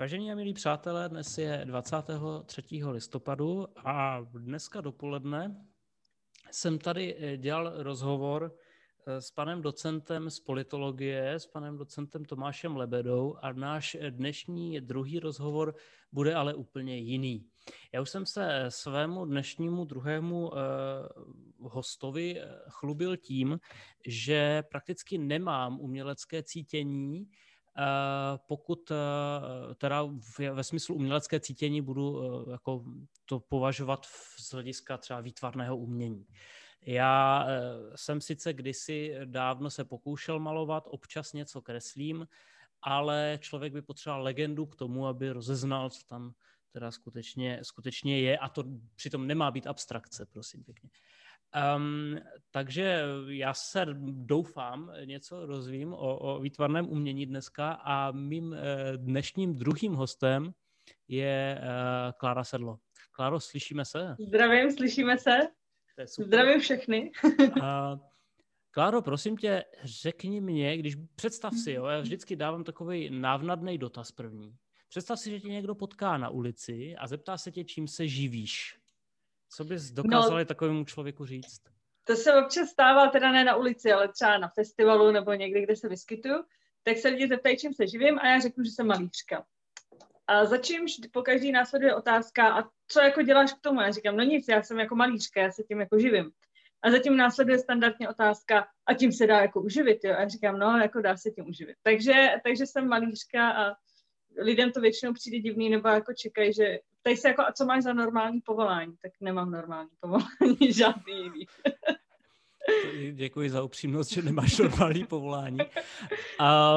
Vážení a milí přátelé, dnes je 23. listopadu a dneska dopoledne jsem tady eh, dělal rozhovor eh, s panem docentem z politologie, s panem docentem Tomášem Lebedou a náš dnešní druhý rozhovor bude ale úplně jiný. Já už jsem se svému dnešnímu druhému uh, hostovi chlubil tím, že prakticky nemám umělecké cítění, Eh, pokud eh, teda ve smyslu umělecké cítění budu eh, jako to považovat z hlediska třeba výtvarného umění. Já jsem sice kdysi dávno se pokoušel malovat, občas něco kreslím, ale člověk by potřeboval legendu k tomu, aby rozeznal, co tam teda skutečně, skutečně je a to přitom nemá být abstrakce, prosím pěkně. Um, takže já se doufám něco rozvím o, o výtvarném umění dneska a mým uh, dnešním druhým hostem je uh, Klára Sedlo. Kláro, slyšíme se? Zdravím, slyšíme se. Zdravím všechny. uh, Kláro, prosím tě, řekni mě, když představ si, jo, já vždycky dávám takový návnadný dotaz první. Představ si, že tě někdo potká na ulici a zeptá se tě, čím se živíš. Co bys dokázali no, takovému člověku říct? To se občas stává teda ne na ulici, ale třeba na festivalu nebo někde, kde se vyskytuju, tak se lidi zeptají, čím se živím a já řeknu, že jsem malířka. A za čímž po každý následuje otázka, a co jako děláš k tomu? Já říkám, no nic, já jsem jako malířka, já se tím jako živím. A zatím následuje standardně otázka, a tím se dá jako uživit, jo? A já říkám, no, jako dá se tím uživit. Takže, takže jsem malířka a lidem to většinou přijde divný, nebo jako čekají, že tady se jako, a co máš za normální povolání? Tak nemám normální povolání, žádný jiný. Děkuji za upřímnost, že nemáš normální povolání.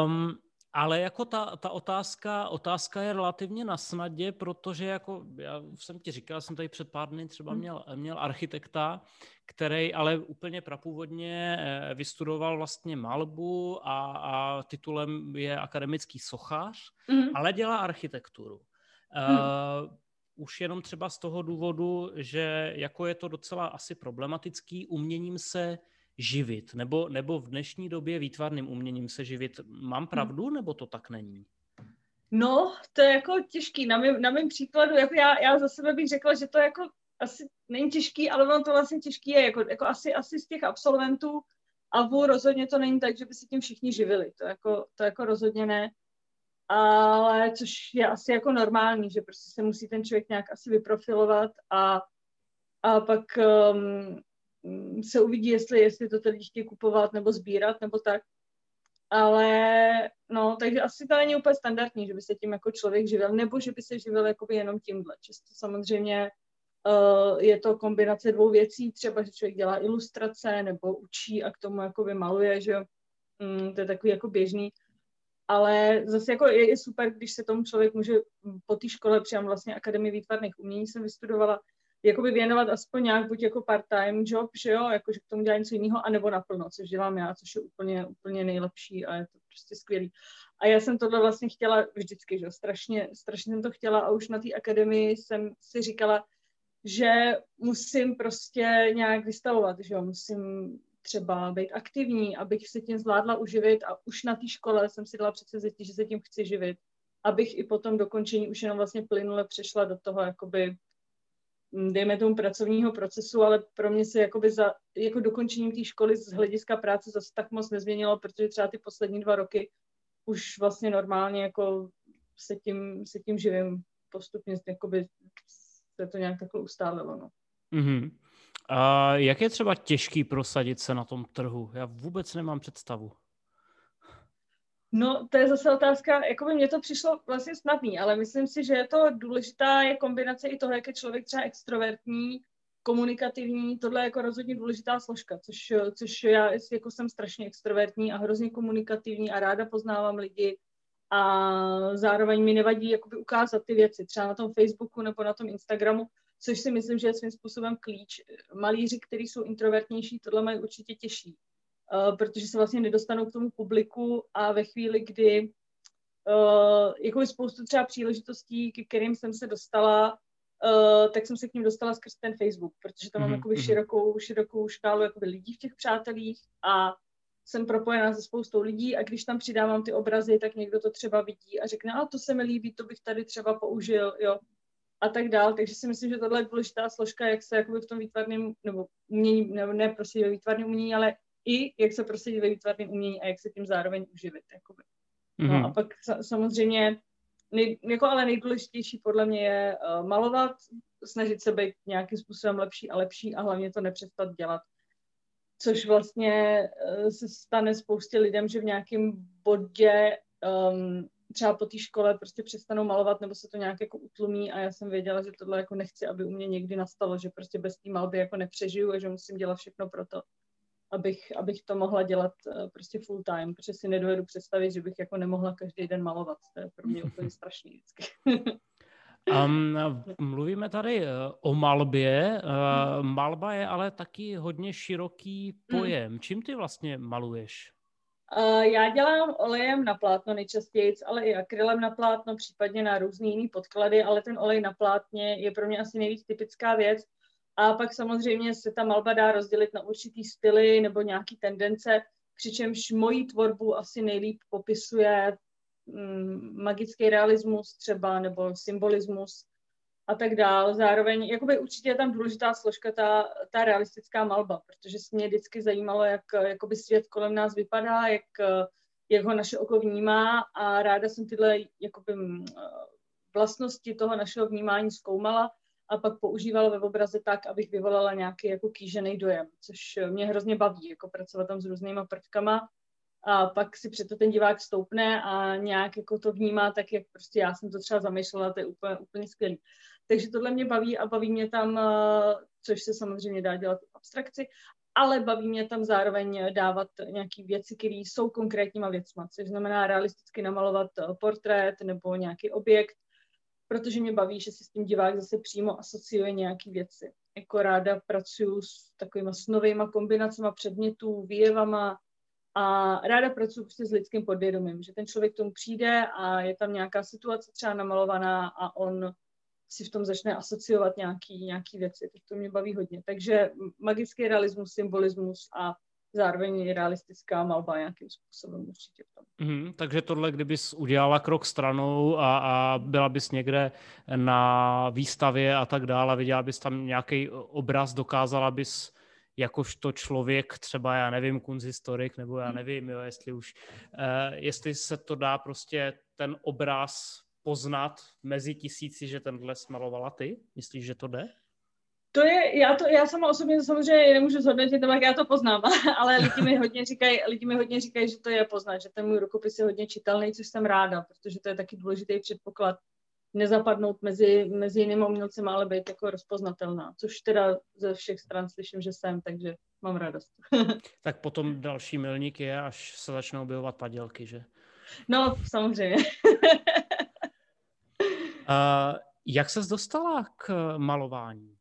Um, ale jako ta, ta otázka, otázka je relativně na snadě, protože jako já jsem ti říkal, jsem tady před pár dny třeba hmm. měl, měl architekta, který ale úplně prapůvodně eh, vystudoval vlastně malbu a, a titulem je akademický sochař, mm. ale dělá architekturu. Mm. Uh, už jenom třeba z toho důvodu, že jako je to docela asi problematický uměním se živit, nebo, nebo v dnešní době výtvarným uměním se živit. Mám pravdu, nebo to tak není? No, to je jako těžký. Na mém, na mém příkladu, jako já, já za sebe bych řekla, že to jako asi není těžký, ale ono to vlastně těžký je. Jako, jako asi, asi z těch absolventů AVU rozhodně to není tak, že by se tím všichni živili. To jako, to jako rozhodně ne ale což je asi jako normální, že prostě se musí ten člověk nějak asi vyprofilovat a, a pak um, se uvidí, jestli, jestli to tedy chtějí kupovat nebo sbírat nebo tak. Ale no, takže asi to není úplně standardní, že by se tím jako člověk živil, nebo že by se živil jakoby jenom tímhle. Často samozřejmě uh, je to kombinace dvou věcí, třeba, že člověk dělá ilustrace nebo učí a k tomu jakoby maluje, že mm, to je takový jako běžný ale zase jako je, je super, když se tomu člověk může po té škole, přímo vlastně Akademii výtvarných umění jsem vystudovala, jakoby věnovat aspoň nějak buď jako part-time job, že jo, jakože k tomu dělá něco jiného, anebo naplno, což dělám já, což je úplně, úplně nejlepší a je to prostě skvělý. A já jsem tohle vlastně chtěla vždycky, že jo, strašně, strašně jsem to chtěla a už na té akademii jsem si říkala, že musím prostě nějak vystavovat, že jo, musím třeba být aktivní, abych se tím zvládla uživit a už na té škole jsem si dala předsevzetí, že se tím chci živit, abych i po tom dokončení už jenom vlastně plynule přešla do toho jakoby dejme tomu pracovního procesu, ale pro mě se jakoby za, jako dokončením té školy z hlediska práce zase tak moc nezměnilo, protože třeba ty poslední dva roky už vlastně normálně jako se tím, se tím živím postupně, jakoby se to nějak takhle ustálilo. No. Mm-hmm. A jak je třeba těžký prosadit se na tom trhu? Já vůbec nemám představu. No, to je zase otázka, jako by mně to přišlo vlastně snadný, ale myslím si, že je to důležitá je kombinace i toho, jak je člověk třeba extrovertní, komunikativní, tohle je jako rozhodně důležitá složka, což, což já jako jsem strašně extrovertní a hrozně komunikativní a ráda poznávám lidi a zároveň mi nevadí jakoby ukázat ty věci, třeba na tom Facebooku nebo na tom Instagramu, což si myslím, že je svým způsobem klíč. Malíři, kteří jsou introvertnější, tohle mají určitě těžší, uh, protože se vlastně nedostanou k tomu publiku a ve chvíli, kdy uh, jako spoustu třeba příležitostí, k kterým jsem se dostala, uh, tak jsem se k ním dostala skrz ten Facebook, protože tam mám mm-hmm. jakoby mhm. širokou, širokou škálu jakoby lidí v těch přátelích a jsem propojená se spoustou lidí a když tam přidávám ty obrazy, tak někdo to třeba vidí a řekne, a to se mi líbí, to bych tady třeba použil, jo, a tak dál. Takže si myslím, že tohle je důležitá složka, jak se jakoby v tom výtvarném, nebo umění, nebo ne prostě ve výtvarném umění, ale i jak se prostě ve výtvarném umění a jak se tím zároveň uživit. Jakoby. Mm-hmm. No mhm. a pak samozřejmě, nej, jako ale nejdůležitější podle mě je uh, malovat, snažit se být nějakým způsobem lepší a lepší a hlavně to nepřestat dělat. Což vlastně uh, se stane spoustě lidem, že v nějakém bodě um, třeba po té škole prostě přestanou malovat nebo se to nějak jako utlumí a já jsem věděla, že tohle jako nechci, aby u mě někdy nastalo, že prostě bez té malby jako nepřežiju a že musím dělat všechno pro to, abych, abych to mohla dělat uh, prostě full time, protože si nedovedu představit, že bych jako nemohla každý den malovat. To je pro mě úplně strašný vždycky. Um, mluvíme tady uh, o malbě. Uh, malba je ale taky hodně široký pojem. Hmm. Čím ty vlastně maluješ? Uh, já dělám olejem na plátno nejčastěji, ale i akrylem na plátno, případně na různý jiný podklady, ale ten olej na plátně je pro mě asi nejvíc typická věc. A pak samozřejmě se ta malba dá rozdělit na určitý styly nebo nějaký tendence, přičemž mojí tvorbu asi nejlíp popisuje mm, magický realismus třeba nebo symbolismus a tak dál. Zároveň jakoby určitě je tam důležitá složka ta, ta realistická malba, protože se mě vždycky zajímalo, jak jakoby svět kolem nás vypadá, jak, jak ho naše oko vnímá a ráda jsem tyhle jakoby, mm, vlastnosti toho našeho vnímání zkoumala a pak používala ve obraze tak, abych vyvolala nějaký jako kýžený dojem, což mě hrozně baví, jako pracovat tam s různýma prvkama a pak si přeto ten divák stoupne a nějak jako to vnímá tak, jak prostě já jsem to třeba zamýšlela, to je úplně, úplně skvělý. Takže tohle mě baví a baví mě tam, eh, což se samozřejmě dá dělat v abstrakci, ale baví mě tam zároveň dávat nějaké věci, které jsou konkrétníma věcma, což znamená realisticky namalovat eh, portrét nebo nějaký objekt, protože mě baví, že si s tím divák zase přímo asociuje nějaké věci. Jako ráda pracuju s takovými snovými kombinacemi předmětů, výjevama a ráda pracuji prostě s lidským podvědomím, že ten člověk k tomu přijde a je tam nějaká situace třeba namalovaná a on si v tom začne asociovat nějaký, nějaký věci. Tak to mě baví hodně. Takže magický realismus, symbolismus a zároveň realistická malba nějakým způsobem určitě. Mm, takže tohle, kdybys udělala krok stranou a, a byla bys někde na výstavě a tak dále, viděla bys tam nějaký obraz, dokázala bys jakožto člověk, třeba já nevím, kunzistorik, nebo já nevím, jo, jestli už, uh, jestli se to dá prostě ten obraz poznat mezi tisíci, že tenhle smalovala ty? Myslíš, že to jde? To je, já, to, já sama osobně samozřejmě nemůžu zhodnotit, tak já to poznám, ale lidi mi hodně říkají, lidi mi hodně říkají, že to je poznat, že ten můj rukopis je hodně čitelný, což jsem ráda, protože to je taky důležitý předpoklad nezapadnout mezi, mezi jinými umělci, ale být jako rozpoznatelná, což teda ze všech stran slyším, že jsem, takže mám radost. tak potom další milník je, až se začnou objevovat padělky, že? No, samozřejmě. Uh, jak ses dostala k malování?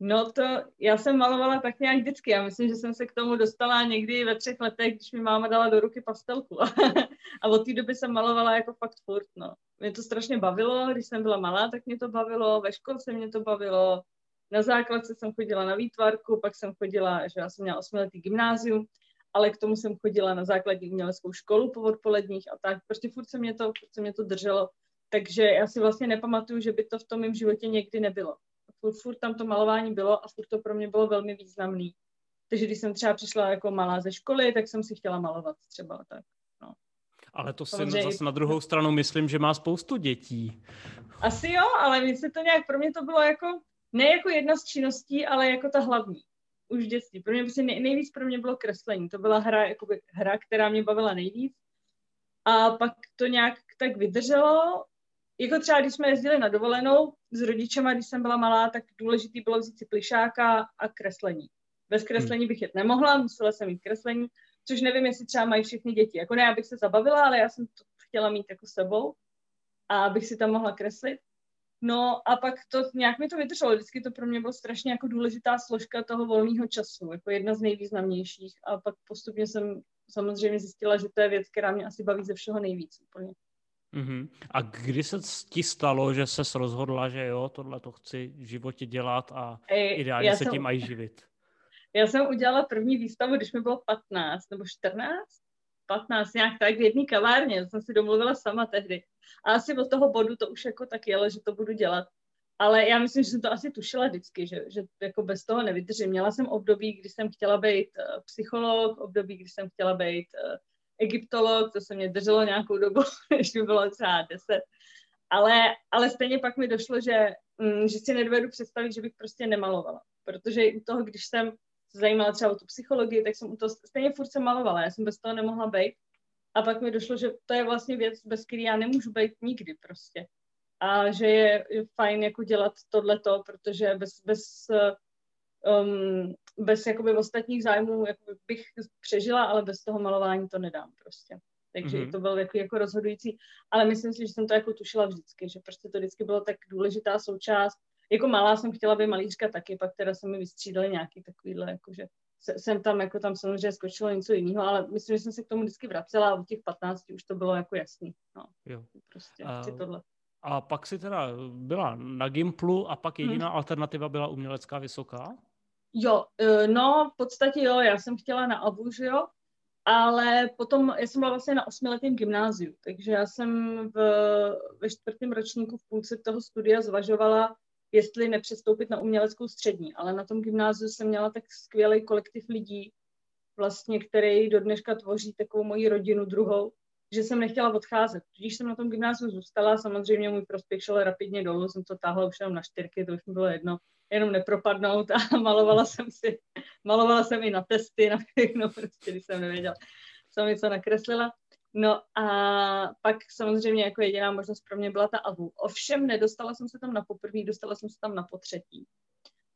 No to, já jsem malovala tak nějak vždycky. Já myslím, že jsem se k tomu dostala někdy ve třech letech, když mi máma dala do ruky pastelku. a od té doby jsem malovala jako fakt furt, no. Mě to strašně bavilo, když jsem byla malá, tak mě to bavilo, ve školce mě to bavilo, na základce jsem chodila na výtvarku, pak jsem chodila, že já jsem měla osmiletý gymnázium, ale k tomu jsem chodila na základní uměleckou školu po odpoledních a tak. Prostě furt se mě to, furt se mě to drželo. Takže já si vlastně nepamatuju, že by to v tom mém životě někdy nebylo. Furt, furt tam to malování bylo a furt to pro mě bylo velmi významný. Takže když jsem třeba přišla jako malá ze školy, tak jsem si chtěla malovat třeba tak. No. Ale to si Takže zase na druhou stranu myslím, že má spoustu dětí. Asi jo, ale mě se to nějak, pro mě to bylo jako, ne jako jedna z činností, ale jako ta hlavní. Už v dětství. Pro mě prostě nej, nejvíc pro mě bylo kreslení. To byla hra, jakoby, hra, která mě bavila nejvíc. A pak to nějak tak vydrželo jako třeba, když jsme jezdili na dovolenou s rodičema, když jsem byla malá, tak důležitý bylo vzít si plišáka a kreslení. Bez hmm. kreslení bych jet nemohla, musela jsem mít kreslení, což nevím, jestli třeba mají všechny děti. Jako ne, abych se zabavila, ale já jsem to chtěla mít jako sebou a abych si tam mohla kreslit. No a pak to nějak mi to vydrželo. Vždycky to pro mě bylo strašně jako důležitá složka toho volného času, jako jedna z nejvýznamnějších. A pak postupně jsem samozřejmě zjistila, že to je věc, která mě asi baví ze všeho nejvíc úplně. Mm-hmm. A kdy se ti stalo, že se rozhodla, že jo, tohle to chci v životě dělat a Ej, ideálně se jsem... tím aj živit? Já jsem udělala první výstavu, když mi bylo 15 nebo 14, 15, nějak tak v jedné kavárně, jsem si domluvila sama tehdy. A asi od toho bodu to už jako tak jelo, že to budu dělat. Ale já myslím, že jsem to asi tušila vždycky, že, že jako bez toho nevydržím. Měla jsem období, kdy jsem chtěla být uh, psycholog, období, kdy jsem chtěla být uh, egyptolog, to se mě drželo nějakou dobu, než mi bylo třeba deset. Ale, ale stejně pak mi došlo, že, mm, že si nedovedu představit, že bych prostě nemalovala. Protože u toho, když jsem se zajímala třeba o tu psychologii, tak jsem u toho stejně furt se malovala. Já jsem bez toho nemohla být. A pak mi došlo, že to je vlastně věc, bez které já nemůžu být nikdy prostě. A že je, je fajn jako dělat tohleto, protože bez, bez, um, bez jakoby ostatních zájmů jakoby bych přežila, ale bez toho malování to nedám prostě. Takže mm-hmm. to bylo jako, jako rozhodující. Ale myslím si, že jsem to jako tušila vždycky, že prostě to vždycky bylo tak důležitá součást. Jako malá jsem chtěla být malířka taky, pak teda se mi vystřídali nějaký takovýhle, jakože jsem tam, jako tam samozřejmě skočilo něco jiného, ale myslím, že jsem se k tomu vždycky vracela a u těch 15 už to bylo jako jasný. No, jo. Prostě a, tohle. A pak si teda byla na Gimplu a pak jediná hmm. alternativa byla umělecká vysoká? Jo, e, no v podstatě jo, já jsem chtěla na ABU, že jo, ale potom, já jsem byla vlastně na osmiletém gymnáziu, takže já jsem v, ve čtvrtém ročníku v půlce toho studia zvažovala, jestli nepřestoupit na uměleckou střední, ale na tom gymnáziu jsem měla tak skvělý kolektiv lidí, vlastně, který do dneška tvoří takovou moji rodinu druhou, že jsem nechtěla odcházet. Když jsem na tom gymnáziu zůstala, samozřejmě můj prospěch šel rapidně dolů, jsem to táhla už jenom na čtyřky, to už mi bylo jedno, jenom nepropadnout a malovala jsem si, malovala jsem i na testy, na všechno, prostě, když jsem nevěděla, co mi co nakreslila. No a pak samozřejmě jako jediná možnost pro mě byla ta AVU. Ovšem nedostala jsem se tam na poprvé, dostala jsem se tam na potřetí.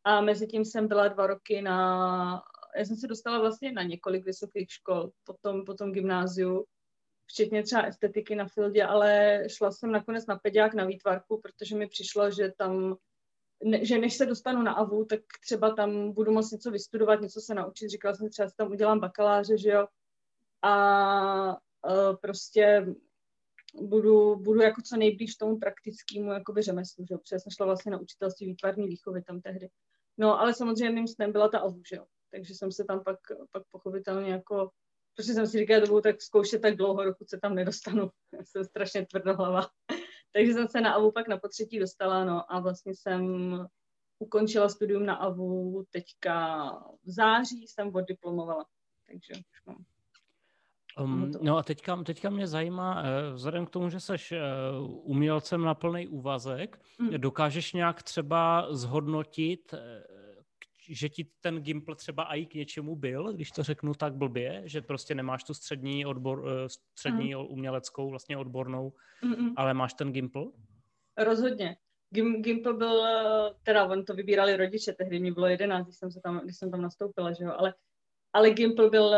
A mezi tím jsem byla dva roky na, já jsem se dostala vlastně na několik vysokých škol, potom, potom gymnáziu, včetně třeba estetiky na Fieldě, ale šla jsem nakonec na pediák na výtvarku, protože mi přišlo, že tam ne, že než se dostanu na AVU, tak třeba tam budu moct něco vystudovat, něco se naučit. Říkala jsem, třeba si tam udělám bakaláře, že jo. A uh, prostě budu, budu jako co nejblíž tomu praktickému jakoby řemeslu, že jo. Protože jsem šla vlastně na učitelství výtvarné výchovy tam tehdy. No, ale samozřejmě mým snem byla ta AVU, že jo. Takže jsem se tam pak, pak pochopitelně jako protože jsem si říkala, že budu tak zkoušet tak dlouho, dokud se tam nedostanu. Já jsem strašně tvrdohlava. Takže jsem se na AVU pak na potřetí dostala, no a vlastně jsem ukončila studium na AVU teďka v září jsem oddiplomovala. Takže už mám. Um, no a teďka, teďka mě zajímá, eh, vzhledem k tomu, že jsi eh, umělcem na plný úvazek, mm. dokážeš nějak třeba zhodnotit, eh, že ti ten Gimple třeba i k něčemu byl, když to řeknu tak blbě, že prostě nemáš tu střední, odbor, střední mm. uměleckou, vlastně odbornou, Mm-mm. ale máš ten Gimple? Rozhodně. Gim, Gimple byl, teda on to vybírali rodiče, tehdy mi bylo jedenáct, když jsem, se tam, když jsem tam nastoupila, že jo, ale ale Gimple byl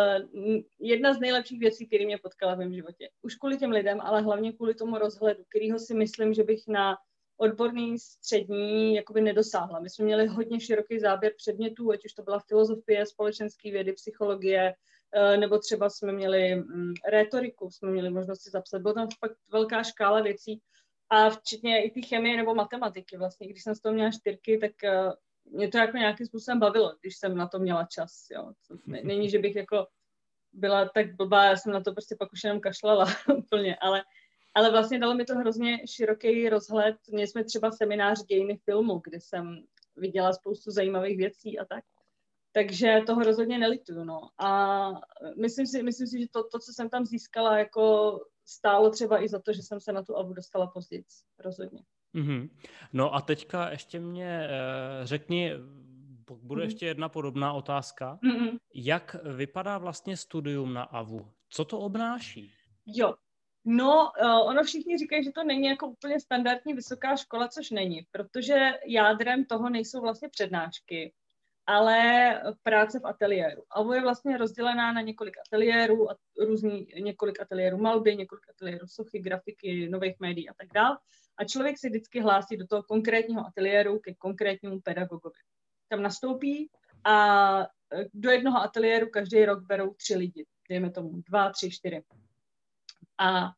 jedna z nejlepších věcí, které mě potkala v mém životě. Už kvůli těm lidem, ale hlavně kvůli tomu rozhledu, kterýho si myslím, že bych na odborný střední jakoby nedosáhla. My jsme měli hodně široký záběr předmětů, ať už to byla filozofie, společenské vědy, psychologie, eh, nebo třeba jsme měli mm, rétoriku, jsme měli možnost si zapsat. Byla tam fakt velká škála věcí a včetně i ty chemie nebo matematiky. Vlastně, když jsem z toho měla čtyřky, tak eh, mě to jako nějakým způsobem bavilo, když jsem na to měla čas. Jo. Není, že bych jako byla tak blbá, já jsem na to prostě pak už jenom kašlala úplně, ale, ale vlastně dalo mi to hrozně široký rozhled. Měli jsme třeba seminář dějiny filmu, kde jsem viděla spoustu zajímavých věcí a tak. Takže toho rozhodně nelituju, no. A myslím si, myslím si že to, to, co jsem tam získala, jako stálo třeba i za to, že jsem se na tu avu dostala později, rozhodně. Mm-hmm. No a teďka ještě mě uh, řekni, bude mm-hmm. ještě jedna podobná otázka. Mm-hmm. Jak vypadá vlastně studium na AVU? Co to obnáší? Jo, No, uh, ono všichni říkají, že to není jako úplně standardní vysoká škola, což není, protože jádrem toho nejsou vlastně přednášky, ale práce v ateliéru. AVU je vlastně rozdělená na několik ateliérů, a různý, několik ateliérů malby, několik ateliérů sochy, grafiky, nových médií a tak dále. A člověk se vždycky hlásí do toho konkrétního ateliéru ke konkrétnímu pedagogovi. Tam nastoupí a e, do jednoho ateliéru každý rok berou tři lidi, dejme tomu dva, tři, čtyři. A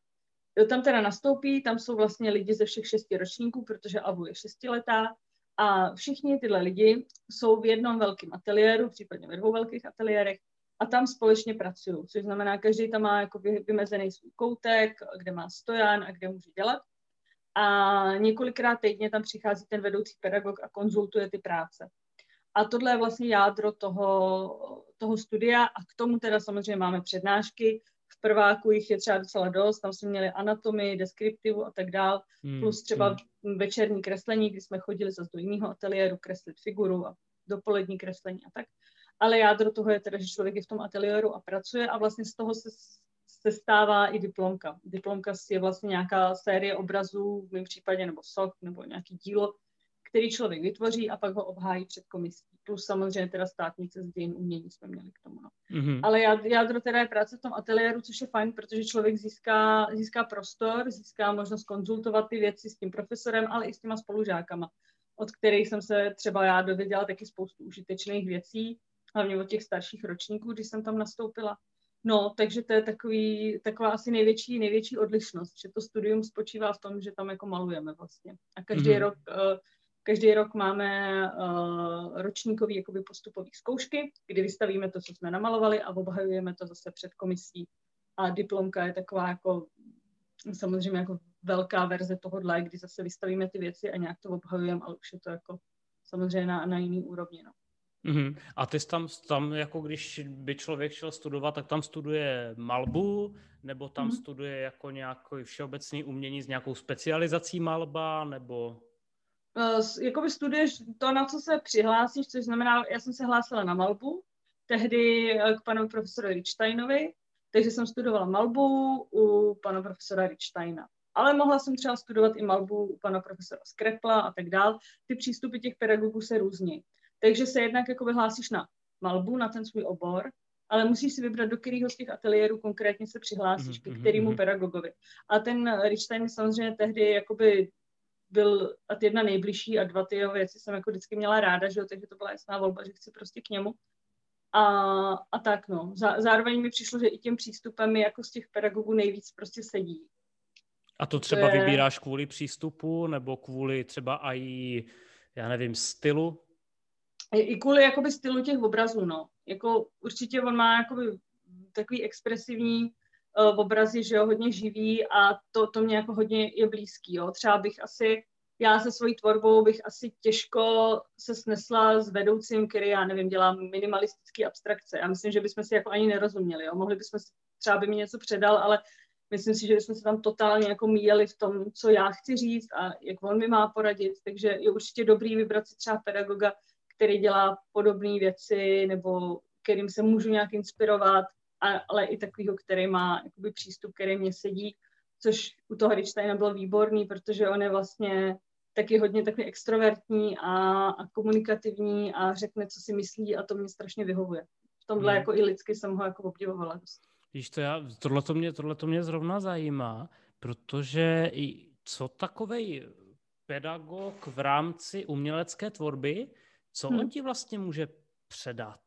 tam teda nastoupí, tam jsou vlastně lidi ze všech šesti ročníků, protože AVU je šestiletá A všichni tyhle lidi jsou v jednom velkém ateliéru, případně ve dvou velkých ateliérech, a tam společně pracují, což znamená, každý tam má jako vymezený svůj koutek, kde má stojan a kde může dělat. A několikrát týdně tam přichází ten vedoucí pedagog a konzultuje ty práce. A tohle je vlastně jádro toho, toho studia a k tomu teda samozřejmě máme přednášky. V prváku jich je třeba docela dost, tam jsme měli anatomii, deskriptivu a tak dál, hmm, plus třeba hmm. večerní kreslení, kdy jsme chodili zase do jiného ateliéru kreslit figuru a dopolední kreslení a tak. Ale jádro toho je teda, že člověk je v tom ateliéru a pracuje a vlastně z toho se, se stává i diplomka. Diplomka je vlastně nějaká série obrazů, v mém případě, nebo sok, nebo nějaký dílo, který člověk vytvoří a pak ho obhájí před komisí. Plus samozřejmě teda státnice z dějin umění jsme měli k tomu. No. Mm-hmm. Ale jádro teda je práce v tom ateliéru, což je fajn, protože člověk získá, získá prostor, získá možnost konzultovat ty věci s tím profesorem, ale i s těma spolužákama, od kterých jsem se třeba já dověděla taky spoustu užitečných věcí, hlavně od těch starších ročníků, když jsem tam nastoupila. No, takže to je takový, taková asi největší, největší odlišnost, že to studium spočívá v tom, že tam jako malujeme vlastně. A každý mm-hmm. rok uh, Každý rok máme uh, ročníkový jakoby postupový zkoušky, kdy vystavíme to, co jsme namalovali a obhajujeme to zase před komisí. A diplomka je taková jako samozřejmě jako velká verze tohohle, kdy zase vystavíme ty věci a nějak to obhajujeme, ale už je to jako samozřejmě na, na jiný úrovni. No. Mm-hmm. A ty tam, tam, jako když by člověk šel studovat, tak tam studuje malbu, nebo tam mm-hmm. studuje jako nějaký všeobecný umění s nějakou specializací malba, nebo... Uh, jakoby studuješ to, na co se přihlásíš, což znamená, já jsem se hlásila na malbu, tehdy eh, k panu profesoru Richsteinovi, takže jsem studovala malbu u pana profesora Richsteina. Ale mohla jsem třeba studovat i malbu u pana profesora Skrepla a tak dál. Ty přístupy těch pedagogů se různí. Takže se jednak jako vyhlásíš na malbu, na ten svůj obor, ale musíš si vybrat, do kterého z těch ateliérů konkrétně se přihlásíš, mm-hmm, ke kterému mm-hmm. pedagogovi. A ten Richstein samozřejmě tehdy jakoby byl a jedna nejbližší a dva ty jeho věci jsem jako vždycky měla ráda, že jo, takže to byla jasná volba, že chci prostě k němu. A, a tak no. Zá, zároveň mi přišlo, že i tím přístupem mi jako z těch pedagogů nejvíc prostě sedí. A to třeba to je... vybíráš kvůli přístupu nebo kvůli třeba i, já nevím, stylu? I, i kvůli jakoby stylu těch obrazů, no. Jako určitě on má jakoby takový expresivní uh, obrazy, že jo, hodně živý a to, to mě jako hodně je blízký, jo. Třeba bych asi, já se svojí tvorbou bych asi těžko se snesla s vedoucím, který, já nevím, dělá minimalistický abstrakce. Já myslím, že bychom si jako ani nerozuměli, jo. Mohli bychom si, třeba by mi něco předal, ale myslím si, že bychom se tam totálně jako míjeli v tom, co já chci říct a jak on mi má poradit, takže je určitě dobrý vybrat si třeba pedagoga, který dělá podobné věci nebo kterým se můžu nějak inspirovat ale i takového, který má jakoby, přístup, který mě sedí, což u toho Richsteina bylo výborný, protože on je vlastně taky hodně takový extrovertní a, a komunikativní a řekne, co si myslí a to mě strašně vyhovuje. V tomhle hmm. jako i lidsky jsem ho jako obdivovala dost. Víš to, já, tohle to mě, to mě zrovna zajímá, protože i co takovej pedagog v rámci umělecké tvorby, co hmm. on ti vlastně může předat?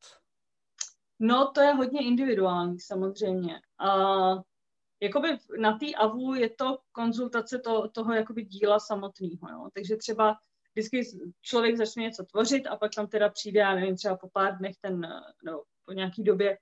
No, to je hodně individuální samozřejmě. A jakoby na té AVU je to konzultace to, toho jakoby díla samotného. Takže třeba vždycky člověk začne něco tvořit a pak tam teda přijde, já nevím, třeba po pár dnech ten, no, po nějaký době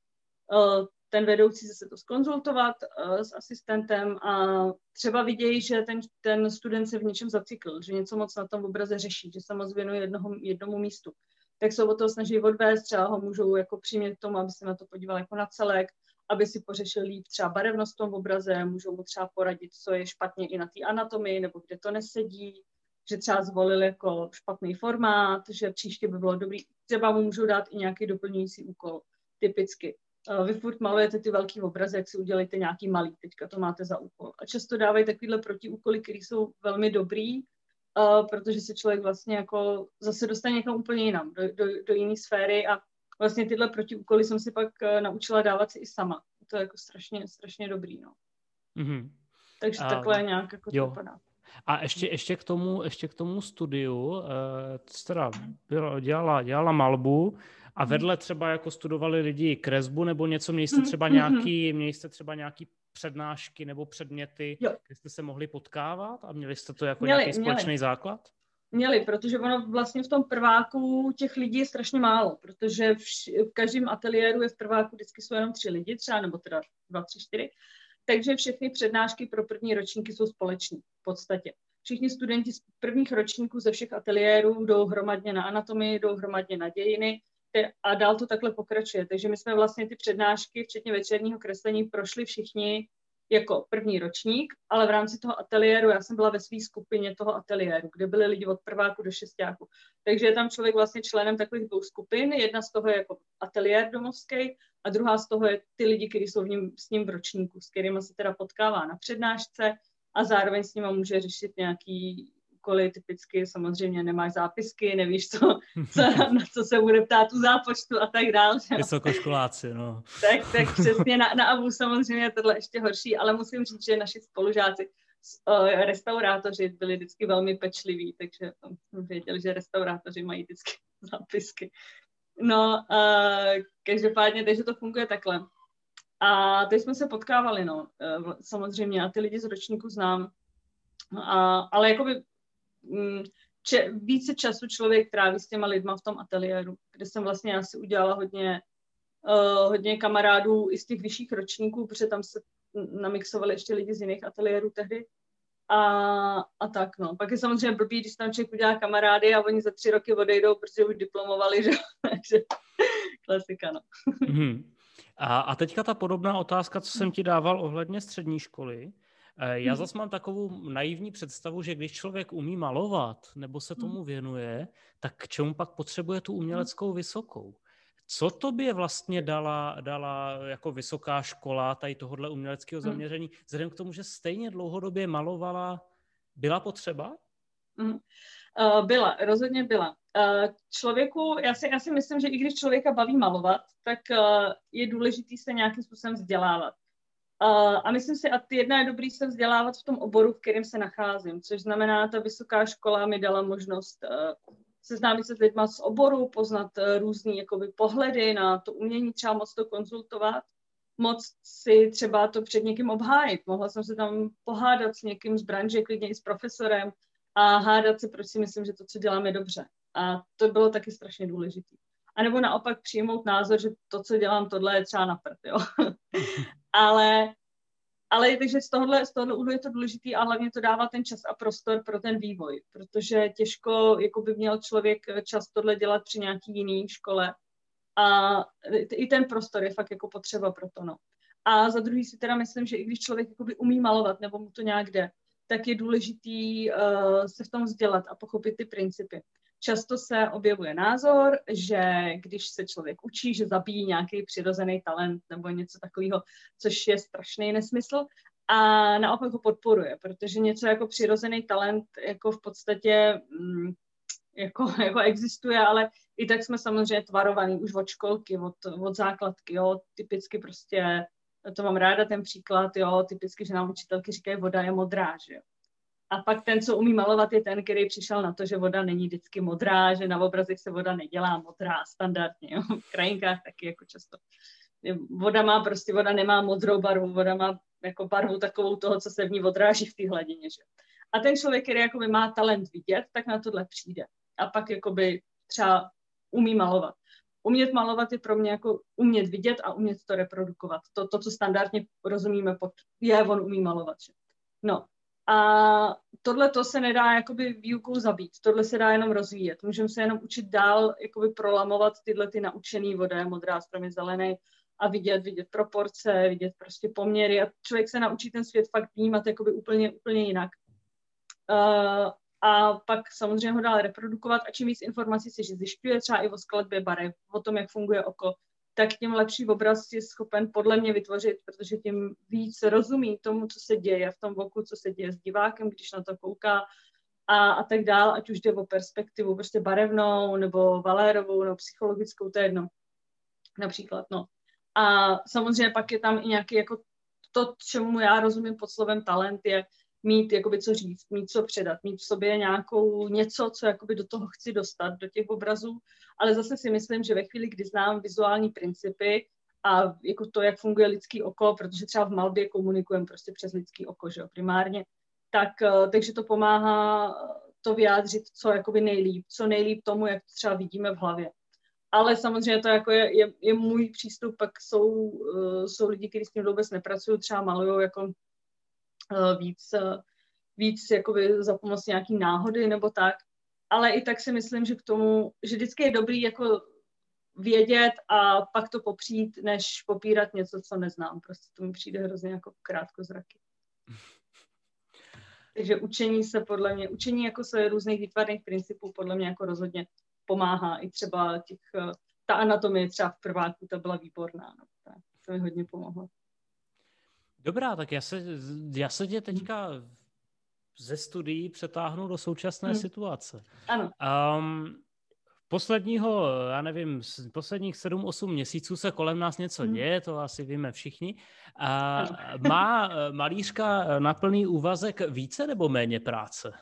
eh, ten vedoucí se to skonzultovat uh, s asistentem a třeba vidějí, že ten, ten student se v něčem zacykl, že něco moc na tom obraze řeší, že se moc věnuje jednomu, jednomu místu tak se o to snaží odvést, třeba ho můžou jako přimět k tomu, aby se na to podíval jako na celek, aby si pořešil líp třeba barevnost v tom obraze, můžou mu třeba poradit, co je špatně i na té anatomii, nebo kde to nesedí, že třeba zvolil jako špatný formát, že příště by bylo dobrý, třeba mu můžou dát i nějaký doplňující úkol, typicky. Vy furt malujete ty velký obrazy, jak si udělejte nějaký malý, teďka to máte za úkol. A často dávají takovéhle protiúkoly, které jsou velmi dobrý, uh, protože se člověk vlastně jako zase dostane někam úplně jinam, do, do, do jiné sféry a vlastně tyhle protiúkoly jsem si pak uh, naučila dávat si i sama. To je jako strašně, strašně dobrý, no. Mm-hmm. Takže uh, takhle nějak jako jo. to vypadá. A ještě, ještě, k tomu, ještě k tomu studiu, uh, teda byla, dělala, dělala malbu a mhm. vedle třeba jako studovali lidi kresbu nebo něco, měli jste mhm, třeba mhm. nějaký, měli jste třeba nějaký přednášky nebo předměty, jo. kde jste se mohli potkávat a měli jste to jako měli, nějaký společný měli. základ? Měli, protože ono vlastně v tom prváku těch lidí je strašně málo, protože v, v každém ateliéru je v prváku vždycky jsou jenom tři lidi třeba, nebo teda dva, tři, čtyři. Takže všechny přednášky pro první ročníky jsou společní v podstatě. Všichni studenti z prvních ročníků ze všech ateliérů jdou hromadně na anatomii, jdou hromadně na dějiny a dál to takhle pokračuje. Takže my jsme vlastně ty přednášky, včetně večerního kreslení, prošli všichni jako první ročník, ale v rámci toho ateliéru, já jsem byla ve své skupině toho ateliéru, kde byly lidi od prváku do šestáku. Takže je tam člověk vlastně členem takových dvou skupin. Jedna z toho je jako ateliér domovský a druhá z toho je ty lidi, kteří jsou v ním, s ním v ročníku, s kterými se teda potkává na přednášce a zároveň s nimi může řešit nějaký úkoly, typicky samozřejmě nemáš zápisky, nevíš, co, co, na co se bude ptát u zápočtu a tak dále. Vysokoškoláci, no. Tak, tak přesně na, na AVU samozřejmě je tohle ještě horší, ale musím říct, že naši spolužáci restaurátoři byli vždycky velmi pečliví, takže věděli, že restaurátoři mají vždycky zápisky. No, uh, každopádně, takže to funguje takhle. A teď jsme se potkávali, no, uh, samozřejmě, a ty lidi z ročníku znám, a, ale jakoby če, více času člověk tráví s těma lidma v tom ateliéru, kde jsem vlastně asi udělala hodně, uh, hodně kamarádů i z těch vyšších ročníků, protože tam se namixovali ještě lidi z jiných ateliérů tehdy. A, a tak no. Pak je samozřejmě blbý, když tam člověk udělá kamarády a oni za tři roky odejdou, protože už diplomovali, že? Takže klasika, no. Mm-hmm. A, a teďka ta podobná otázka, co jsem ti dával ohledně střední školy. Eh, já mhm. zase mám takovou naivní představu, že když člověk umí malovat nebo se tomu mhm. věnuje, tak k čemu pak potřebuje tu uměleckou vysokou? Co to by vlastně dala, dala jako vysoká škola tady tohohle uměleckého mhm. zaměření, vzhledem k tomu, že stejně dlouhodobě malovala, byla potřeba? Uh, byla, rozhodně byla. Uh, člověku, já si, já si myslím, že i když člověka baví malovat, tak je důležitý se nějakým způsobem vzdělávat. Uh, a myslím si, a jedna je dobrý se vzdělávat v tom oboru, v kterém se nacházím, což znamená, ta vysoká škola mi dala možnost uh, seznámit se s lidma z oboru, poznat uh, různý jakoby, pohledy na to umění, třeba moc to konzultovat, moc si třeba to před někým obhájit. Mohla jsem se tam pohádat s někým z branže, klidně i s profesorem a hádat se, proč si myslím, že to, co dělám, je dobře. A to bylo taky strašně důležité. A nebo naopak přijmout názor, že to, co dělám, tohle je třeba na prd, jo. ale, ale takže z tohohle, z tohohle úhlu je to důležité a hlavně to dává ten čas a prostor pro ten vývoj, protože těžko jako by měl člověk čas tohle dělat při nějaký jiný škole a i ten prostor je fakt jako potřeba pro to, no. A za druhý si teda myslím, že i když člověk jakoby umí malovat nebo mu to nějak jde, tak je důležitý uh, se v tom vzdělat a pochopit ty principy. Často se objevuje názor, že když se člověk učí, že zabíjí nějaký přirozený talent nebo něco takového, což je strašný nesmysl, a naopak ho podporuje, protože něco jako přirozený talent jako v podstatě mm, jako, jako existuje, ale i tak jsme samozřejmě tvarovaní už od školky, od, od základky, jo, typicky prostě, to mám ráda ten příklad, jo, typicky, že nám učitelky říkají, voda je modrá, že jo. A pak ten, co umí malovat, je ten, který přišel na to, že voda není vždycky modrá, že na obrazech se voda nedělá modrá standardně. Jo? V krajinkách taky jako často. Voda má prostě, voda nemá modrou barvu, voda má jako barvu takovou toho, co se v ní odráží v té hladině. Že? A ten člověk, který jakoby má talent vidět, tak na tohle přijde. A pak jakoby třeba umí malovat. Umět malovat je pro mě jako umět vidět a umět to reprodukovat. To, to co standardně rozumíme pod je, on umí malovat. Že? No, a tohle to se nedá jakoby výukou zabít, tohle se dá jenom rozvíjet. Můžeme se jenom učit dál jakoby prolamovat tyhle ty naučený voda, modrá, stromy, zelený a vidět, vidět proporce, vidět prostě poměry a člověk se naučí ten svět fakt vnímat jakoby úplně, úplně jinak. Uh, a pak samozřejmě ho dál reprodukovat a čím víc informací si zjišťuje, třeba i o skladbě barev, o tom, jak funguje oko, tak tím lepší obraz je schopen podle mě vytvořit, protože tím víc rozumí tomu, co se děje v tom voku, co se děje s divákem, když na to kouká a, a tak dál, ať už jde o perspektivu prostě barevnou, nebo valérovou, nebo psychologickou, to je jedno. Například, no. A samozřejmě pak je tam i nějaký jako to, čemu já rozumím pod slovem talent, je mít jakoby co říct, mít co předat, mít v sobě nějakou něco, co jakoby do toho chci dostat, do těch obrazů, ale zase si myslím, že ve chvíli, kdy znám vizuální principy a jako to, jak funguje lidský oko, protože třeba v malbě komunikujeme prostě přes lidský oko, že jo, primárně, tak, eh, takže to pomáhá to vyjádřit co jakoby nejlíp, co nejlíp tomu, jak to třeba vidíme v hlavě. Ale samozřejmě to jako je, je, je můj přístup, pak jsou, uh, jsou lidi, kteří s tím vůbec nepracují, třeba malují jako víc, uh, víc jakoby za pomoc nějaký náhody nebo tak. Ale i tak si myslím, že k tomu, že vždycky je dobrý jako vědět a pak to popřít, než popírat něco, co neznám. Prostě to mi přijde hrozně jako krátkozraky. Takže učení se podle mě, učení jako se různých výtvarných principů podle mě jako rozhodně pomáhá. I třeba těch, ta anatomie třeba v prváku, ta byla výborná. No. Tak, to mi hodně pomohlo. Dobrá, tak já se, já se tě teďka ze studií přetáhnu do současné hmm. situace. Ano. Um, posledního, já nevím, posledních 7-8 měsíců se kolem nás něco hmm. děje, to asi víme všichni. A má eh, malířka na plný úvazek více nebo méně práce?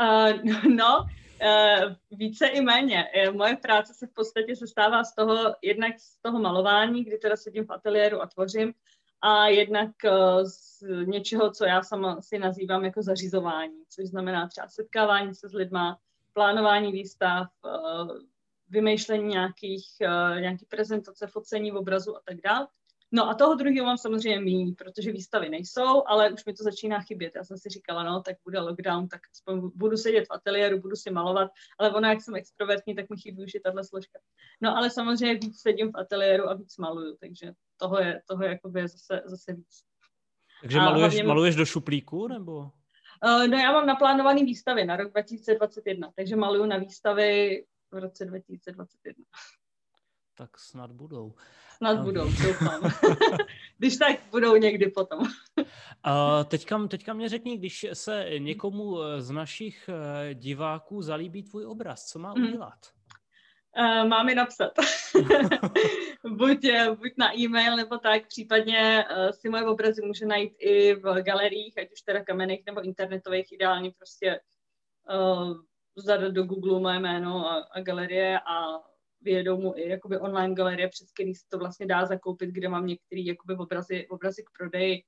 Uh, no, uh, více i méně. Moje práce se v podstatě sestává z toho, jednak z toho malování, kdy teda sedím v ateliéru a tvořím, a jednak uh, z něčeho, co já sama si nazývám jako zařizování, což znamená třeba setkávání se s lidma, plánování výstav, eh, vymýšlení nějakých, eh, nějaký prezentace, focení obrazu a tak dále. No a toho druhého mám samozřejmě méně, protože výstavy nejsou, ale už mi to začíná chybět. Já jsem si říkala, no, tak bude lockdown, tak aspoň budu sedět v ateliéru, budu si malovat, ale ono, jak jsem extrovertní, tak mi chybí už i tahle složka. No ale samozřejmě víc sedím v ateliéru a víc maluju, takže toho je, toho je jakoby zase, zase víc. Takže maluješ, hlavně... maluješ do šuplíku, nebo? Uh, no já mám naplánovaný výstavy na rok 2021, takže maluju na výstavy v roce 2021. Tak snad budou. Snad budou, doufám. když tak budou někdy potom. uh, teďka, teďka mě řekni, když se někomu z našich eh, diváků zalíbí tvůj obraz, co má mhm. udělat? Uh, mám mi napsat. buď, eh, buď na e-mail, nebo tak, případně uh, si moje obrazy může najít i v galeriích, ať už teda kamenných nebo internetových, ideálně prostě uh, zadat do Google moje jméno a, a galerie a vyjedou mu i jakoby online galerie, přes který se to vlastně dá zakoupit, kde mám některý jakoby obrazy, obrazy k prodeji,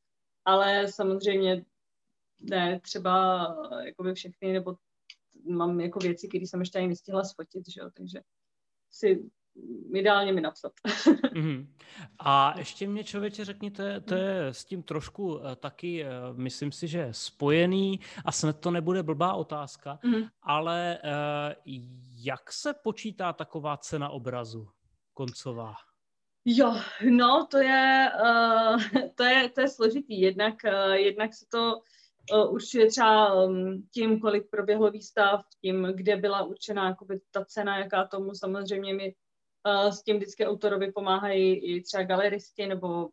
ale samozřejmě ne třeba jakoby všechny, nebo mám jako věci, které jsem ještě ani nestihla sfotit, že jo, takže si ideálně mi napsat. mm-hmm. A ještě mě člověče řekni, to je, to je s tím trošku uh, taky, uh, myslím si, že spojený a snad to nebude blbá otázka, mm-hmm. ale jak se počítá taková cena obrazu koncová? Jo, no, to je, uh, to je, to je složitý. Jednak, uh, jednak se to uh, určuje třeba um, tím, kolik proběhlo výstav, tím, kde byla určená jakoby, ta cena, jaká tomu samozřejmě mi uh, s tím vždycky autorovi pomáhají i třeba galeristi nebo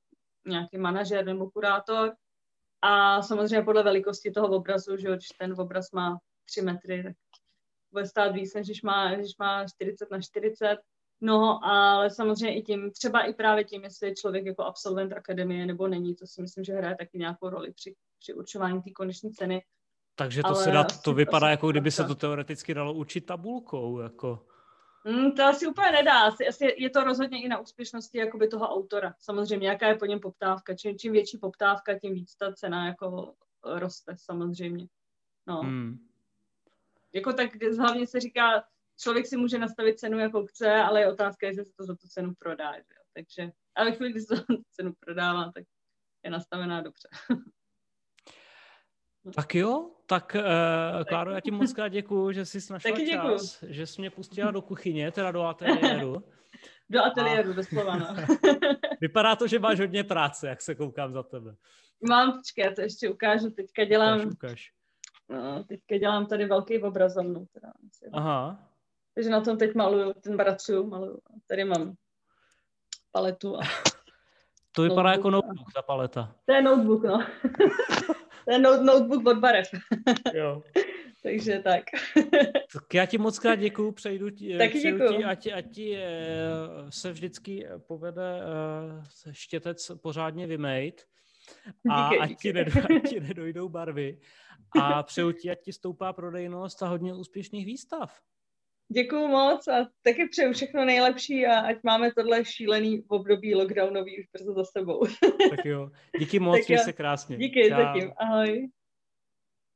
nějaký manažer nebo kurátor. A samozřejmě podle velikosti toho obrazu, že když ten obraz má 3 metry, tak bude stát víc, než když má, když má 40 na 40. No, ale samozřejmě i tím, třeba i právě tím, jestli je člověk jako absolvent akademie nebo není, to si myslím, že hraje taky nějakou roli při, při určování té koneční ceny. Takže to ale se dá, to vypadá, jako kdyby se to teoreticky dalo učit tabulkou, jako... Mm, to asi úplně nedá. Asi, asi je to rozhodně i na úspěšnosti jakoby toho autora. Samozřejmě, jaká je po něm poptávka. Čím, čím větší poptávka, tím víc ta cena jako roste samozřejmě. No. Hmm. Jako tak hlavně se říká, člověk si může nastavit cenu, jako chce, ale je otázka, jestli se to za tu cenu prodá. Že? Takže, ale chvíli, když se to cenu prodává, tak je nastavená dobře. Tak jo, tak uh, Kláro, já ti moc krát děkuju, že jsi našla Taky čas, že jsi mě pustila do kuchyně, teda do ateliéru. do ateliéru, A... doslova, no. Vypadá to, že máš hodně práce, jak se koukám za tebe. Mám, počkej, já to ještě ukážu, teďka dělám... Ukáž, ukáž. No, teďka dělám tady velký obrazovnu. Teda. Aha. Takže na tom teď maluju, ten bracuju, maluju. Tady mám paletu a... To vypadá notebook, jako notebook, ta paleta. To je notebook, no. to je notebook od barev. jo. Takže tak. tak já ti moc krát děkuju, přejdu ti, Taky přejdu děkuju. ti, ať, ať ti eh, se vždycky povede eh, štětec pořádně vymejt a díky, ať. Ti nedoj, ať ti nedojdou barvy a přeju ti, ať ti stoupá prodejnost a hodně úspěšných výstav. Děkuju moc a taky přeju všechno nejlepší a ať máme tohle šílený období lockdownový už brzo za sebou. tak jo, díky moc, tak jo. se krásně. Díky, Čau. zatím, ahoj.